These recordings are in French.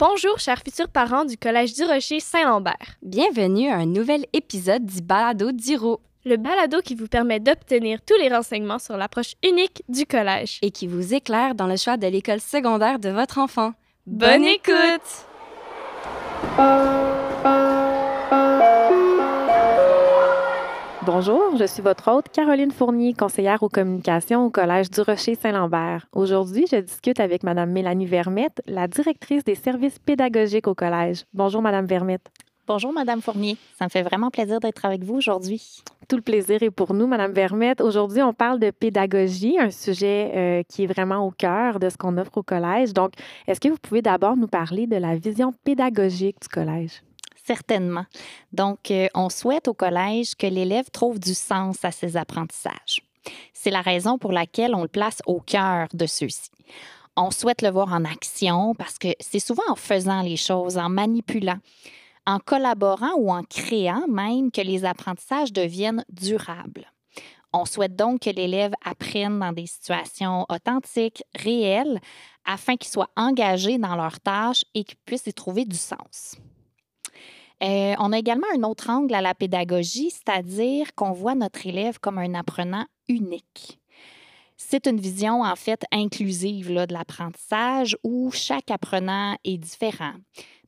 Bonjour, chers futurs parents du Collège du Rocher Saint-Lambert. Bienvenue à un nouvel épisode du Balado d'Iro. Le balado qui vous permet d'obtenir tous les renseignements sur l'approche unique du collège. Et qui vous éclaire dans le choix de l'école secondaire de votre enfant. Bonne écoute! Bonjour, je suis votre hôte Caroline Fournier, conseillère aux communications au Collège du Rocher Saint-Lambert. Aujourd'hui, je discute avec Mme Mélanie Vermette, la directrice des services pédagogiques au Collège. Bonjour, Mme Vermette. Bonjour, Madame Fournier. Ça me fait vraiment plaisir d'être avec vous aujourd'hui. Tout le plaisir est pour nous, Madame Vermette. Aujourd'hui, on parle de pédagogie, un sujet euh, qui est vraiment au cœur de ce qu'on offre au collège. Donc, est-ce que vous pouvez d'abord nous parler de la vision pédagogique du collège? Certainement. Donc, euh, on souhaite au collège que l'élève trouve du sens à ses apprentissages. C'est la raison pour laquelle on le place au cœur de ceux-ci. On souhaite le voir en action parce que c'est souvent en faisant les choses, en manipulant, en collaborant ou en créant même que les apprentissages deviennent durables. On souhaite donc que l'élève apprenne dans des situations authentiques, réelles, afin qu'il soit engagé dans leurs tâches et qu'il puisse y trouver du sens. Euh, on a également un autre angle à la pédagogie, c'est-à-dire qu'on voit notre élève comme un apprenant unique. C'est une vision en fait inclusive de l'apprentissage où chaque apprenant est différent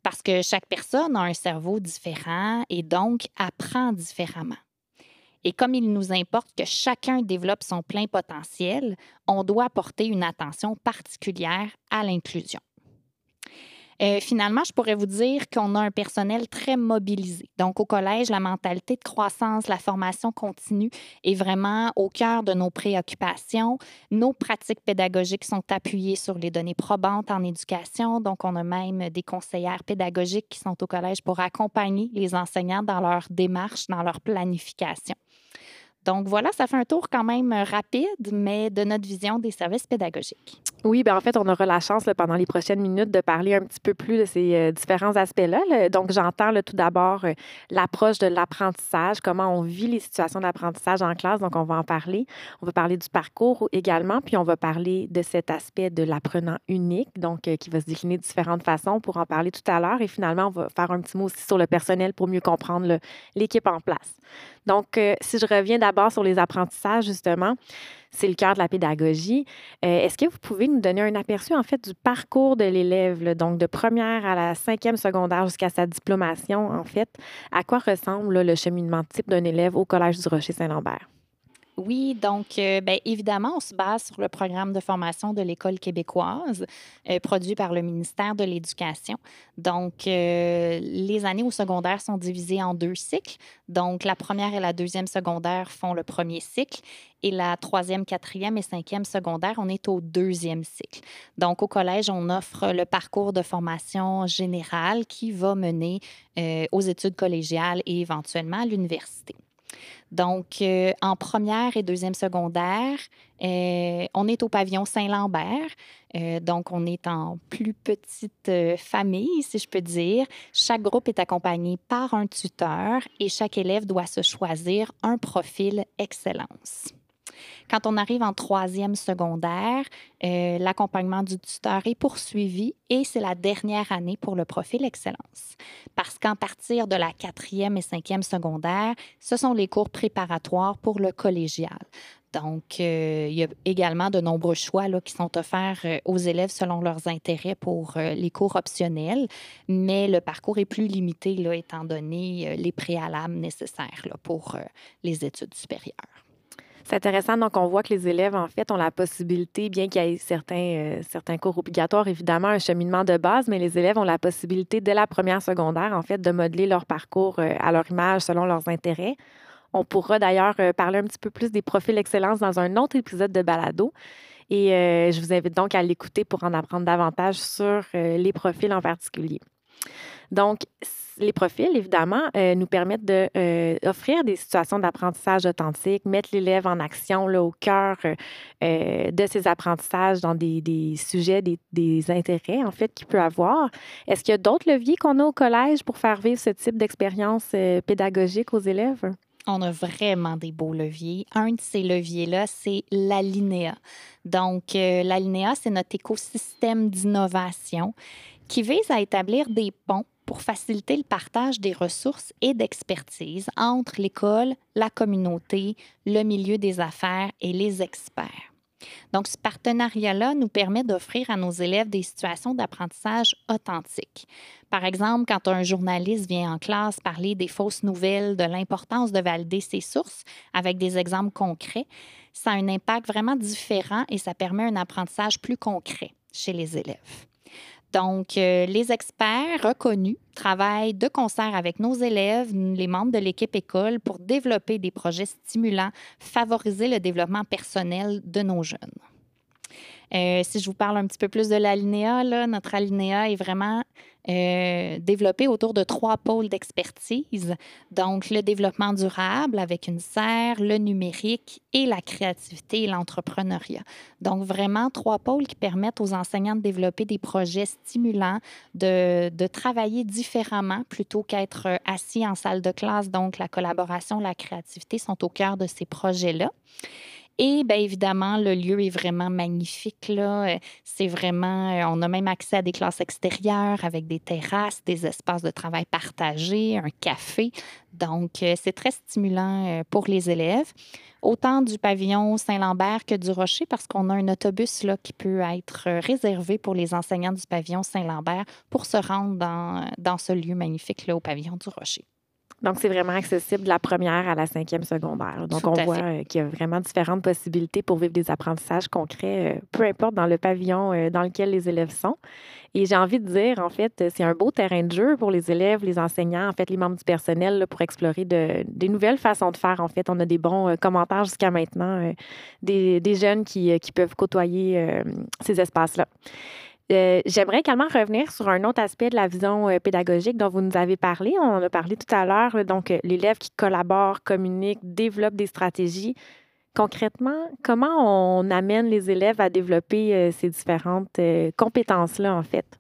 parce que chaque personne a un cerveau différent et donc apprend différemment. Et comme il nous importe que chacun développe son plein potentiel, on doit apporter une attention particulière à l'inclusion. Euh, finalement, je pourrais vous dire qu'on a un personnel très mobilisé. Donc, au collège, la mentalité de croissance, la formation continue est vraiment au cœur de nos préoccupations. Nos pratiques pédagogiques sont appuyées sur les données probantes en éducation. Donc, on a même des conseillères pédagogiques qui sont au collège pour accompagner les enseignants dans leur démarche, dans leur planification. Donc voilà, ça fait un tour quand même rapide, mais de notre vision des services pédagogiques. Oui, bien en fait, on aura la chance pendant les prochaines minutes de parler un petit peu plus de ces euh, différents aspects-là. Donc j'entends tout d'abord euh, l'approche de l'apprentissage, comment on vit les situations d'apprentissage en classe. Donc on va en parler. On va parler du parcours également, puis on va parler de cet aspect de l'apprenant unique, donc euh, qui va se décliner de différentes façons pour en parler tout à l'heure. Et finalement, on va faire un petit mot aussi sur le personnel pour mieux comprendre l'équipe en place. Donc, si je reviens d'abord sur les apprentissages, justement, c'est le cœur de la pédagogie. Euh, est-ce que vous pouvez nous donner un aperçu, en fait, du parcours de l'élève, donc de première à la cinquième secondaire jusqu'à sa diplomation, en fait? À quoi ressemble le cheminement type d'un élève au Collège du Rocher-Saint-Lambert? Oui, donc, euh, bien, évidemment, on se base sur le programme de formation de l'École québécoise, euh, produit par le ministère de l'Éducation. Donc, euh, les années au secondaire sont divisées en deux cycles. Donc, la première et la deuxième secondaire font le premier cycle et la troisième, quatrième et cinquième secondaire, on est au deuxième cycle. Donc, au collège, on offre le parcours de formation générale qui va mener aux études collégiales et éventuellement à l'université. Donc, euh, en première et deuxième secondaire, euh, on est au pavillon Saint-Lambert. Euh, donc, on est en plus petite famille, si je peux dire. Chaque groupe est accompagné par un tuteur et chaque élève doit se choisir un profil excellence. Quand on arrive en troisième secondaire, euh, l'accompagnement du tuteur est poursuivi et c'est la dernière année pour le profil excellence. Parce qu'en partir de la quatrième et cinquième secondaire, ce sont les cours préparatoires pour le collégial. Donc, euh, il y a également de nombreux choix là, qui sont offerts euh, aux élèves selon leurs intérêts pour les cours optionnels, mais le parcours est plus limité là, étant donné les préalables nécessaires pour les études supérieures. C'est intéressant. Donc, on voit que les élèves, en fait, ont la possibilité, bien qu'il y ait certains, euh, certains cours obligatoires, évidemment, un cheminement de base, mais les élèves ont la possibilité, dès la première secondaire, en fait, de modeler leur parcours euh, à leur image selon leurs intérêts. On pourra d'ailleurs euh, parler un petit peu plus des profils excellence dans un autre épisode de Balado. Et je vous invite donc à l'écouter pour en apprendre davantage sur les profils en particulier. Donc, les profils, évidemment, euh, nous permettent d'offrir euh, des situations d'apprentissage authentique, mettre l'élève en action là, au cœur euh, de ses apprentissages dans des, sujets, des, intérêts, en fait, qu'il peut avoir. Est-ce qu'il y a d'autres leviers qu'on a au collège pour faire vivre ce type d'expérience pédagogique aux élèves? On a vraiment des beaux leviers. Un de ces leviers-là, c'est l'alinéa. Donc, l'alinéa, c'est notre écosystème d'innovation qui vise à établir des ponts pour faciliter le partage des ressources et d'expertise entre l'école, la communauté, le milieu des affaires et les experts. Donc, ce partenariat-là nous permet d'offrir à nos élèves des situations d'apprentissage authentiques. Par exemple, quand un journaliste vient en classe parler des fausses nouvelles, de l'importance de valider ses sources avec des exemples concrets, ça a un impact vraiment différent et ça permet un apprentissage plus concret chez les élèves. Donc, euh, les experts reconnus travaillent de concert avec nos élèves, les membres de l'équipe école, pour développer des projets stimulants, favoriser le développement personnel de nos jeunes. Euh, si je vous parle un petit peu plus de l'alinéa, notre alinéa est vraiment euh, développé autour de trois pôles d'expertise. Donc, le développement durable avec une serre, le numérique et la créativité et l'entrepreneuriat. Donc, vraiment trois pôles qui permettent aux enseignants de développer des projets stimulants, de, de travailler différemment plutôt qu'être assis en salle de classe. Donc, la collaboration, la créativité sont au cœur de ces projets-là. Et bien évidemment, le lieu est vraiment magnifique. Là. Euh, c'est vraiment, euh, on a même accès à des classes extérieures avec des terrasses, des espaces de travail partagés, un café. Donc, euh, c'est très stimulant pour les élèves. Autant du pavillon Saint-Lambert que du Rocher, parce qu'on a un autobus là, qui peut être réservé pour les enseignants du pavillon Saint-Lambert pour se rendre dans, dans ce lieu magnifique là, au pavillon du Rocher. Donc, c'est vraiment accessible de la première à la cinquième secondaire. Donc, on voit euh, qu'il y a vraiment différentes possibilités pour vivre des apprentissages concrets, euh, peu importe dans le pavillon euh, dans lequel les élèves sont. Et j'ai envie de dire, en fait, c'est un beau terrain de jeu pour les élèves, les enseignants, en fait, les membres du personnel pour explorer de, des nouvelles façons de faire. En fait, on a des bons commentaires jusqu'à maintenant, des, des, jeunes qui, qui peuvent côtoyer ces espaces-là. Euh, j'aimerais également revenir sur un autre aspect de la vision euh, pédagogique dont vous nous avez parlé. On en a parlé tout à l'heure. Donc, euh, l'élève qui collabore, communique, développe des stratégies. Concrètement, comment on amène les élèves à développer ces différentes compétences-là, en fait?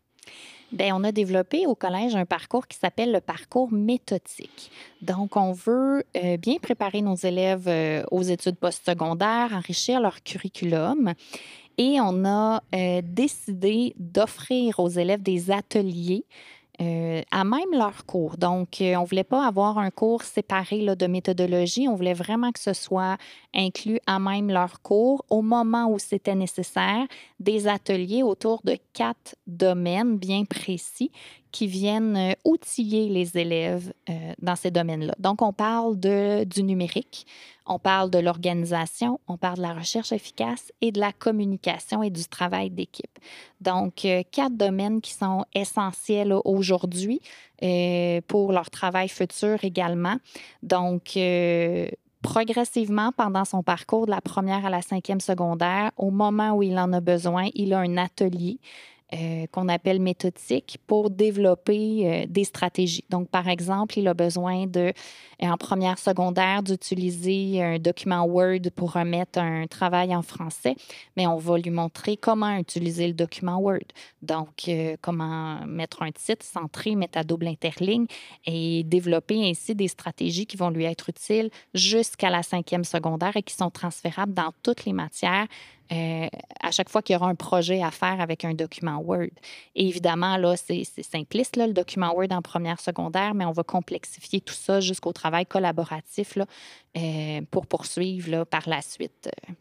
Bien, on a développé au collège un parcours qui s'appelle le parcours méthodique. Donc, on veut bien préparer nos élèves aux études postsecondaires, enrichir leur curriculum et on a euh, décidé d'offrir aux élèves des ateliers euh, à même leur cours. Donc, euh, on ne voulait pas avoir un cours séparé là, de méthodologie. On voulait vraiment que ce soit inclus à même leur cours au moment où c'était nécessaire, des ateliers autour de quatre domaines bien précis qui viennent outiller les élèves dans ces domaines-là. Donc, on parle de, du numérique, on parle de l'organisation, on parle de la recherche efficace et de la communication et du travail d'équipe. Donc, euh, quatre domaines qui sont essentiels aujourd'hui euh, pour leur travail futur également. Donc, euh, progressivement pendant son parcours de la première à la cinquième secondaire, au moment où il en a besoin, il a un atelier euh, qu'on appelle méthodique pour développer euh, des stratégies. Donc, par exemple, il a besoin de, euh, en première secondaire, d'utiliser un document Word pour remettre un travail en français, mais on va lui montrer comment utiliser le document Word. Donc, comment mettre un titre, centrer, mettre à double interligne et développer ainsi des stratégies qui vont lui être utiles jusqu'à la cinquième secondaire et qui sont transférables dans toutes les matières euh, à chaque fois qu'il y aura un projet à faire avec un document Word. Évidemment, là, c'est simpliste, là, le document Word en première secondaire, mais on va complexifier tout ça jusqu'au travail collaboratif là, euh, pour poursuivre là, par la suite, euh,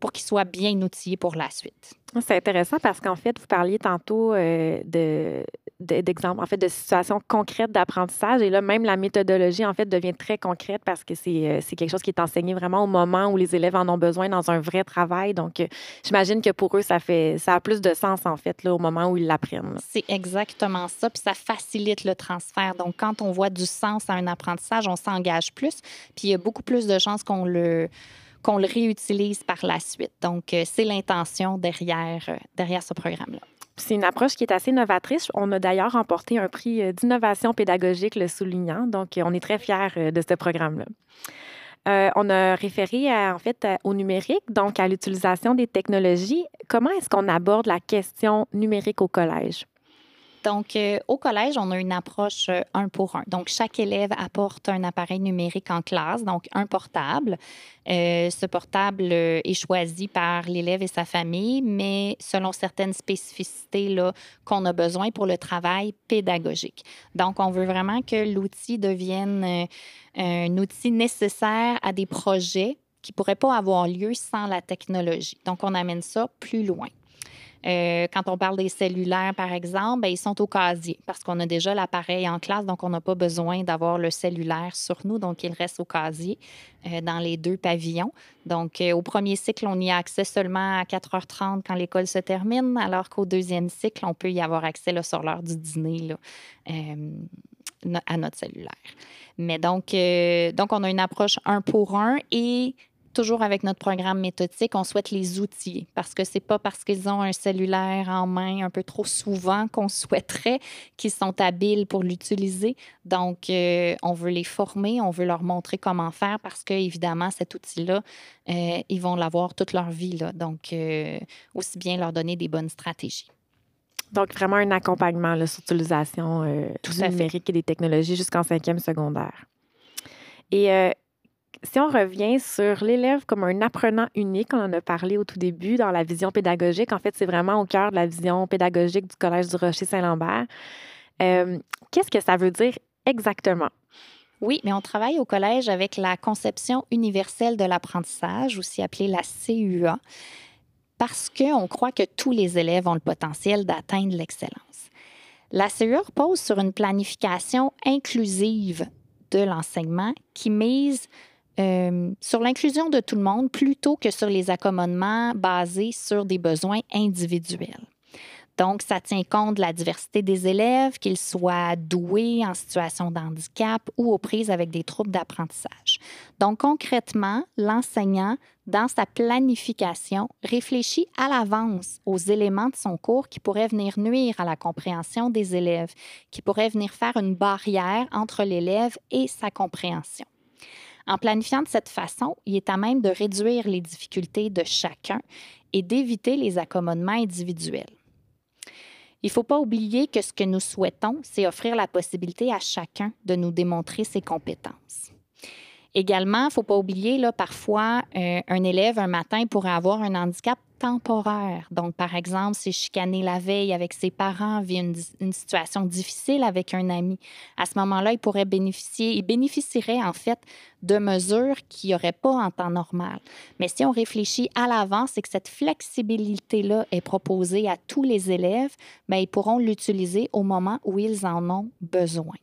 pour qu'il soit bien outillé pour la suite. C'est intéressant parce qu'en fait, vous parliez tantôt de, d'exemples, en fait, de situations concrètes d'apprentissage. Et là, même la méthodologie, en fait, devient très concrète parce que c'est, euh, c'est quelque chose qui est enseigné vraiment au moment où les élèves en ont besoin dans un vrai travail. Donc, euh, j'imagine que pour eux, ça, fait, ça a plus de sens, en fait, là, au moment où ils l'apprennent. C'est exactement ça. Puis ça facilite le transfert. Donc, quand on voit du sens à un apprentissage, on s'engage plus. Puis il y a beaucoup plus de chances qu'on le qu'on le réutilise par la suite. Donc, euh, c'est l'intention derrière, derrière ce programme-là. C'est une approche qui est assez novatrice. On a d'ailleurs remporté un prix euh, d'innovation pédagogique le soulignant. Donc, euh, on est très fiers euh, de ce programme-là. on a référé en fait au numérique, donc à l'utilisation des technologies. Comment est-ce qu'on aborde la question numérique au collège? Donc, euh, au collège, on a une approche euh, un pour un. Donc, chaque élève apporte un appareil numérique en classe, donc un portable. Euh, ce portable est choisi par l'élève et sa famille, mais selon certaines spécificités qu'on a besoin pour le travail pédagogique. Donc, on veut vraiment que l'outil devienne un outil nécessaire à des projets qui ne pourraient pas avoir lieu sans la technologie. Donc, on amène ça plus loin. Euh, quand on parle des cellulaires, par exemple, ben, ils sont au casier parce qu'on a déjà l'appareil en classe, donc on n'a pas besoin d'avoir le cellulaire sur nous, donc il reste au casier euh, dans les deux pavillons. Donc, euh, au premier cycle, on y a accès seulement à 4h30 quand l'école se termine, alors qu'au deuxième cycle, on peut y avoir accès sur l'heure du dîner à notre cellulaire. Mais donc, donc, on a une approche un pour un et toujours avec notre programme méthodique, on souhaite les outiller parce que c'est pas parce qu'ils ont un cellulaire en main un peu trop souvent qu'on souhaiterait qu'ils sont habiles pour l'utiliser. Donc, euh, on veut les former, on veut leur montrer comment faire parce que, évidemment, cet outil-là, euh, ils vont l'avoir toute leur vie. Là. Donc, euh, aussi bien leur donner des bonnes stratégies. Donc, vraiment un accompagnement là, sur l'utilisation du numérique et des technologies jusqu'en cinquième secondaire. Et si on revient sur l'élève comme un apprenant unique, on en a parlé au tout début dans la vision pédagogique. En fait, c'est vraiment au cœur de la vision pédagogique du Collège du Rocher-Saint-Lambert. Euh, qu'est-ce que ça veut dire exactement? Oui, mais on travaille au collège avec la conception universelle de l'apprentissage, aussi appelée la CUA, parce qu'on croit que tous les élèves ont le potentiel d'atteindre l'excellence. La CUA repose sur une planification inclusive de l'enseignement qui mise euh, sur l'inclusion de tout le monde plutôt que sur les accommodements basés sur des besoins individuels. Donc, ça tient compte de la diversité des élèves, qu'ils soient doués, en situation de handicap ou aux prises avec des troubles d'apprentissage. Donc, concrètement, l'enseignant, dans sa planification, réfléchit à l'avance aux éléments de son cours qui pourraient venir nuire à la compréhension des élèves, qui pourraient venir faire une barrière entre l'élève et sa compréhension. En planifiant de cette façon, il est à même de réduire les difficultés de chacun et d'éviter les accommodements individuels. Il ne faut pas oublier que ce que nous souhaitons, c'est offrir la possibilité à chacun de nous démontrer ses compétences. Également, il ne faut pas oublier, là, parfois, euh, un élève, un matin, pourrait avoir un handicap temporaire. Donc, par exemple, s'est chicané la veille avec ses parents, vit une, situation difficile avec un ami. À ce moment-là, il pourrait bénéficier, il bénéficierait en fait de mesures qu'il n'y aurait pas en temps normal. Mais si on réfléchit à l'avance et que cette flexibilité-là est proposée à tous les élèves, bien, ils pourront l'utiliser au moment où ils en ont besoin.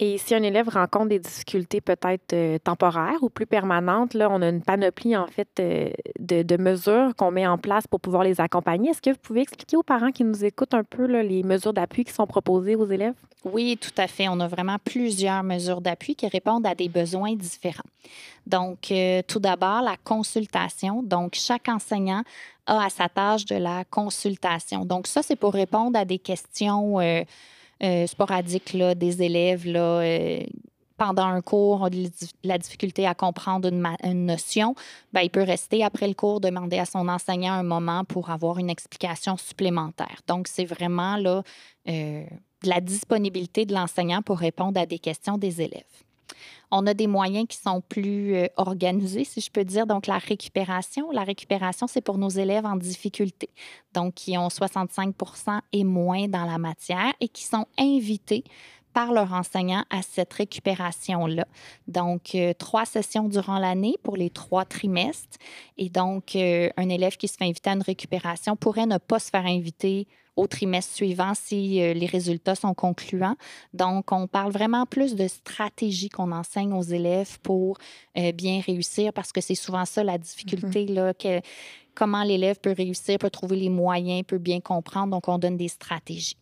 Et si un élève rencontre des difficultés peut-être euh, temporaires ou plus permanentes, là, on a une panoplie en fait euh, de, mesures qu'on met en place pour pouvoir les accompagner. Est-ce que vous pouvez expliquer aux parents qui nous écoutent un peu les mesures d'appui qui sont proposées aux élèves? Oui, tout à fait. On a vraiment plusieurs mesures d'appui qui répondent à des besoins différents. Donc, euh, tout d'abord, la consultation. Donc, chaque enseignant a à sa tâche de la consultation. Donc, ça, c'est pour répondre à des questions euh, là, des élèves là, euh, pendant un cours ont la difficulté à comprendre une, notion, ben, il peut rester après le cours, demander à son enseignant un moment pour avoir une explication supplémentaire. Donc, c'est vraiment là, euh, la disponibilité de l'enseignant pour répondre à des questions des élèves. On a des moyens qui sont plus euh, organisés, si je peux dire. Donc, la récupération. La récupération, c'est pour nos élèves en difficulté, donc qui ont 65 et moins dans la matière et qui sont invités par leur enseignant à cette récupération-là. Donc, euh, trois sessions durant l'année pour les trois trimestres. Et donc, euh, un élève qui se fait inviter à une récupération pourrait ne pas se faire inviter au trimestre suivant si euh, les résultats sont concluants. Donc, on parle vraiment plus de stratégie qu'on enseigne aux élèves pour euh, bien réussir parce que c'est souvent ça la difficulté, mm-hmm. là, que, comment l'élève peut réussir, peut trouver les moyens, peut bien comprendre. Donc, on donne des stratégies.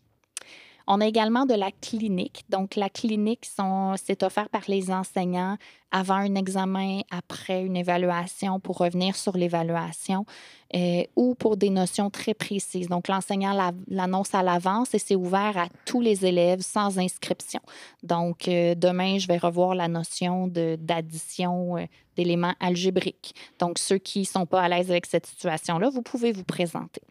On a également de la clinique. Donc, la clinique, c'est offert par les enseignants avant un examen, après une évaluation pour revenir sur l'évaluation euh, ou pour des notions très précises. Donc, l'enseignant l'annonce à l'avance et c'est ouvert à tous les élèves sans inscription. Donc, euh, demain, je vais revoir la notion d'addition euh, d'éléments algébriques. Donc, ceux qui ne sont pas à l'aise avec cette situation-là, vous pouvez vous présenter.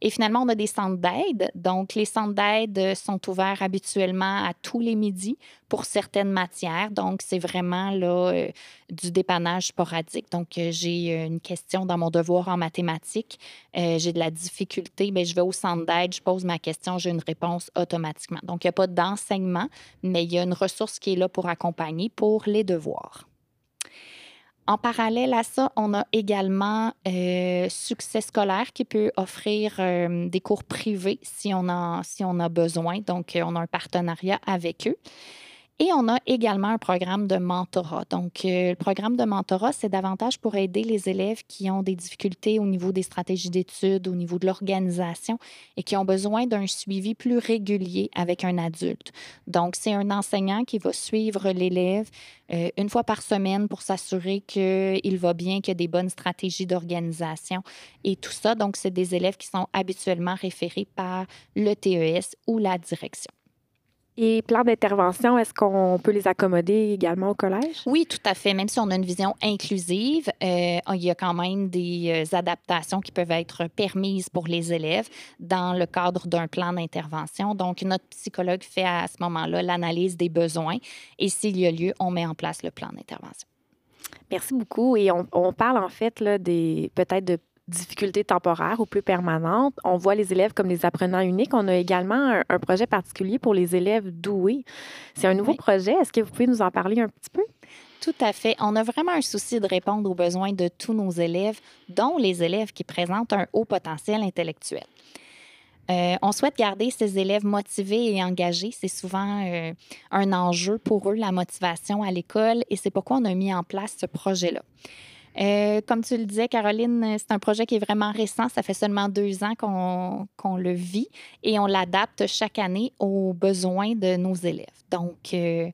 Et finalement, on a des centres d'aide. Donc, les centres d'aide sont ouverts habituellement à tous les midis pour certaines matières. Donc, c'est vraiment là, euh, du dépannage sporadique. Donc, euh, j'ai euh, une question dans mon devoir en mathématiques, j'ai de la difficulté, bien, je vais au centre d'aide, je pose ma question, j'ai une réponse automatiquement. Donc, il n'y a pas d'enseignement, mais il y a une ressource qui est là pour accompagner pour les devoirs. En parallèle à ça, on a également euh, Succès scolaire qui peut offrir euh, des cours privés si on, a, si on a besoin. Donc, euh, on a un partenariat avec eux. Et on a également un programme de mentorat. Donc, euh, le programme de mentorat, c'est davantage pour aider les élèves qui ont des difficultés au niveau des stratégies d'études, au niveau de l'organisation et qui ont besoin d'un suivi plus régulier avec un adulte. Donc, c'est un enseignant qui va suivre l'élève euh, une fois par semaine pour s'assurer qu'il va bien, qu'il y a des bonnes stratégies d'organisation et tout ça. Donc, c'est des élèves qui sont habituellement référés par le TES ou la direction. Et plans d'intervention, est-ce qu'on peut les accommoder également au collège? Oui, tout à fait. Même si on a une vision inclusive, euh, il y a quand même des euh, adaptations qui peuvent être permises pour les élèves dans le cadre d'un plan d'intervention. Donc, notre psychologue fait à ce moment-là l'analyse des besoins et s'il y a lieu, on met en place le plan d'intervention. Merci beaucoup. Et on, on parle en fait là, des peut-être de difficultés temporaires ou plus permanentes. On voit les élèves comme des apprenants uniques. On a également un, projet particulier pour les élèves doués. C'est un nouveau projet. Est-ce que vous pouvez nous en parler un petit peu? Tout à fait. On a vraiment un souci de répondre aux besoins de tous nos élèves, dont les élèves qui présentent un haut potentiel intellectuel. Euh, on souhaite garder ces élèves motivés et engagés. C'est souvent euh, un enjeu pour eux, la motivation à l'école, et c'est pourquoi on a mis en place ce projet-là. Euh, comme tu le disais, Caroline, c'est un projet qui est vraiment récent. Ça fait seulement deux ans qu'on le vit et on l'adapte chaque année aux besoins de nos élèves. Donc, euh,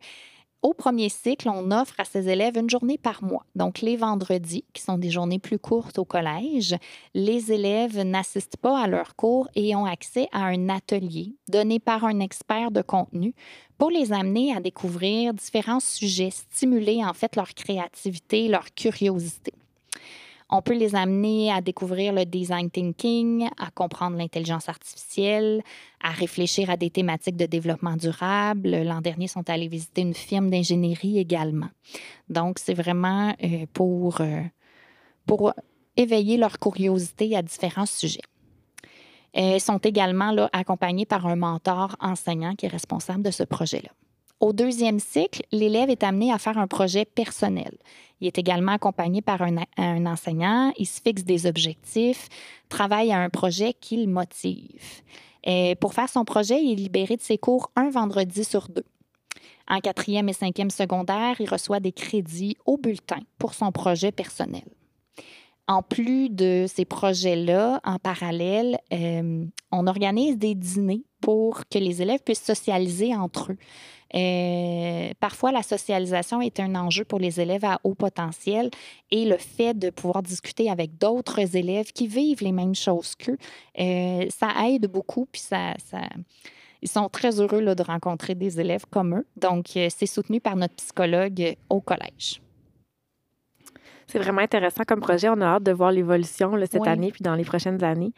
au premier cycle, on offre à ces élèves une journée par mois. Donc, les vendredis, qui sont des journées plus courtes au collège, les élèves n'assistent pas à leurs cours et ont accès à un atelier donné par un expert de contenu pour les amener à découvrir différents sujets, stimuler en fait leur créativité, leur curiosité. On peut les amener à découvrir le design thinking, à comprendre l'intelligence artificielle, à réfléchir à des thématiques de développement durable. L'an dernier, ils sont allés visiter une firme d'ingénierie également. Donc, c'est vraiment euh, pour, euh, pour éveiller leur curiosité à différents sujets. Ils sont également là, accompagnés par un mentor enseignant qui est responsable de ce projet-là. Au deuxième cycle, l'élève est amené à faire un projet personnel. Il est également accompagné par un, enseignant, il se fixe des objectifs, travaille à un projet qui le motive. Et pour faire son projet, il est libéré de ses cours un vendredi sur deux. En quatrième et cinquième secondaire, il reçoit des crédits au bulletin pour son projet personnel. En plus de ces projets-là, en parallèle, euh, on organise des dîners pour que les élèves puissent socialiser entre eux. Euh, parfois, la socialisation est un enjeu pour les élèves à haut potentiel et le fait de pouvoir discuter avec d'autres élèves qui vivent les mêmes choses qu'eux, euh, ça aide beaucoup, puis ils sont très heureux là, de rencontrer des élèves comme eux. Donc, c'est soutenu par notre psychologue au collège. C'est vraiment intéressant comme projet. On a hâte de voir l'évolution cette année puis dans les prochaines années.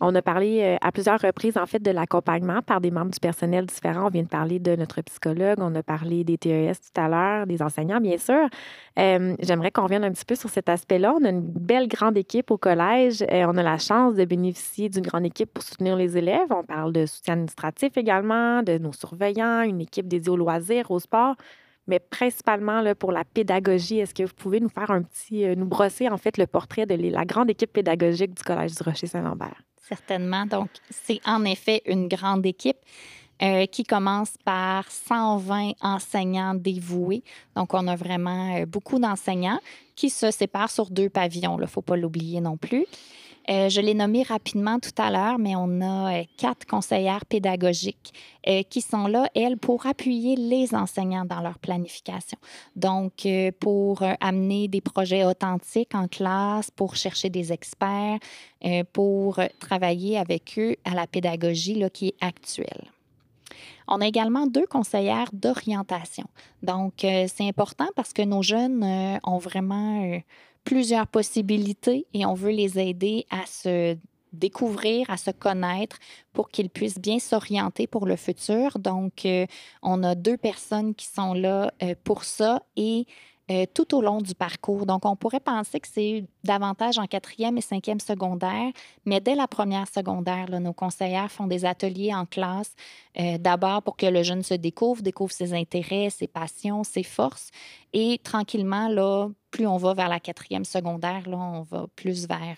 On a parlé euh, à plusieurs reprises, en fait, de l'accompagnement par des membres du personnel différents. On vient de parler de notre psychologue, on a parlé des TES tout à l'heure, des enseignants, bien sûr. Euh, j'aimerais qu'on revienne un petit peu sur cet aspect-là. On a une belle grande équipe au collège. et on a la chance de bénéficier d'une grande équipe pour soutenir les élèves. On parle de soutien administratif également, de nos surveillants, une équipe dédiée aux loisirs, au sport mais principalement là, pour la pédagogie. Est-ce que vous pouvez nous faire un petit, euh, nous brosser en fait le portrait de la grande équipe pédagogique du Collège du Rocher-Saint-Lambert? Certainement. Donc, c'est en effet une grande équipe. Euh, qui commence par 120 enseignants dévoués. Donc, on a vraiment euh, beaucoup d'enseignants qui se séparent sur deux pavillons. Il ne faut pas l'oublier non plus. Euh, je l'ai nommé rapidement tout à l'heure, mais on a euh, quatre conseillères pédagogiques euh, qui sont là, elles, pour appuyer les enseignants dans leur planification. Donc, pour amener des projets authentiques en classe, pour chercher des experts, pour travailler avec eux à la pédagogie là, qui est actuelle. On a également deux conseillères d'orientation. Donc, c'est important parce que nos jeunes ont vraiment plusieurs possibilités et on veut les aider à se découvrir, à se connaître pour qu'ils puissent bien s'orienter pour le futur. Donc, euh, on a deux personnes qui sont là euh, pour ça et euh, tout au long du parcours. Donc, on pourrait penser que c'est davantage en quatrième et cinquième secondaire, mais dès la première secondaire, nos conseillères font des ateliers en classe, d'abord pour que le jeune se découvre, découvre ses intérêts, ses passions, ses forces, et tranquillement, là, plus on va vers la quatrième secondaire, là, on va plus vers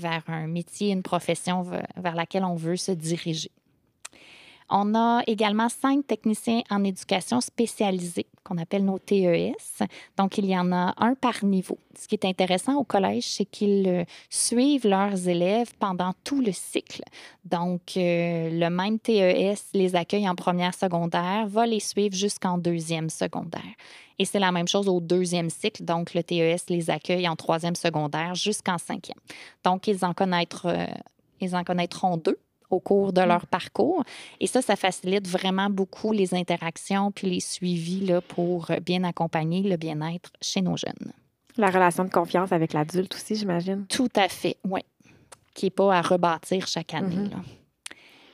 vers un métier, une profession vers laquelle on veut se diriger. On a également cinq techniciens en éducation spécialisés qu'on appelle nos TES. Donc, il y en a un par niveau. Ce qui est intéressant au collège, c'est qu'ils euh, suivent leurs élèves pendant tout le cycle. Donc, euh, le même TES les accueille en première secondaire, va les suivre jusqu'en deuxième secondaire. Et c'est la même chose au deuxième cycle. Donc, le TES les accueille en troisième secondaire jusqu'en cinquième. Donc, ils en, euh, ils en connaîtront deux au cours de mm. leur parcours. Et ça, ça facilite vraiment beaucoup les interactions puis les suivis là, pour bien accompagner le bien-être chez nos jeunes. La relation de confiance avec l'adulte aussi, j'imagine. Tout à fait, oui. Qui n'est pas à rebâtir chaque année. Mm-hmm. là.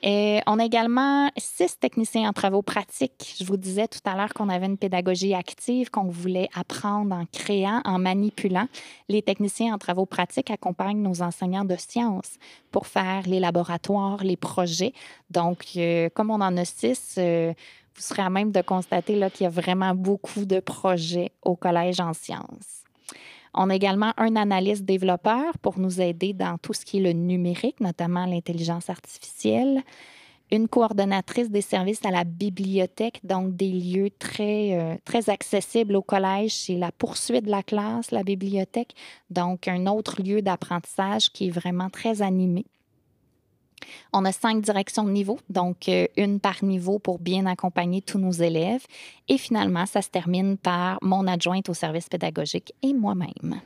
Et on a également six techniciens en travaux pratiques. Je vous disais tout à l'heure qu'on avait une pédagogie active qu'on voulait apprendre en créant, en manipulant. Les techniciens en travaux pratiques accompagnent nos enseignants de sciences pour faire les laboratoires, les projets. Donc, euh, comme on en a six, euh, vous serez à même de constater qu'il y a vraiment beaucoup de projets au collège en sciences. On a également un analyste développeur pour nous aider dans tout ce qui est le numérique, notamment l'intelligence artificielle. Une coordonnatrice des services à la bibliothèque, donc des lieux très, euh, très accessibles au collège. C'est la poursuite de la classe, la bibliothèque. Donc, un autre lieu d'apprentissage qui est vraiment très animé. On a cinq directions de niveau, donc euh, une par niveau pour bien accompagner tous nos élèves. Et finalement, ça se termine par mon adjointe au service pédagogique et moi-même.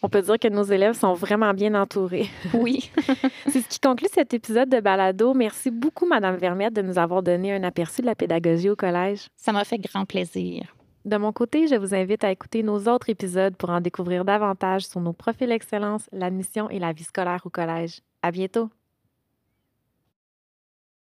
On peut dire que nos élèves sont vraiment bien entourés. Oui. C'est ce qui conclut cet épisode de Balado. Merci beaucoup, Madame Vermette, de nous avoir donné un aperçu de la pédagogie au collège. Ça m'a fait grand plaisir. De mon côté, je vous invite à écouter nos autres épisodes pour en découvrir davantage sur nos profils excellence, la mission et la vie scolaire au collège. À bientôt.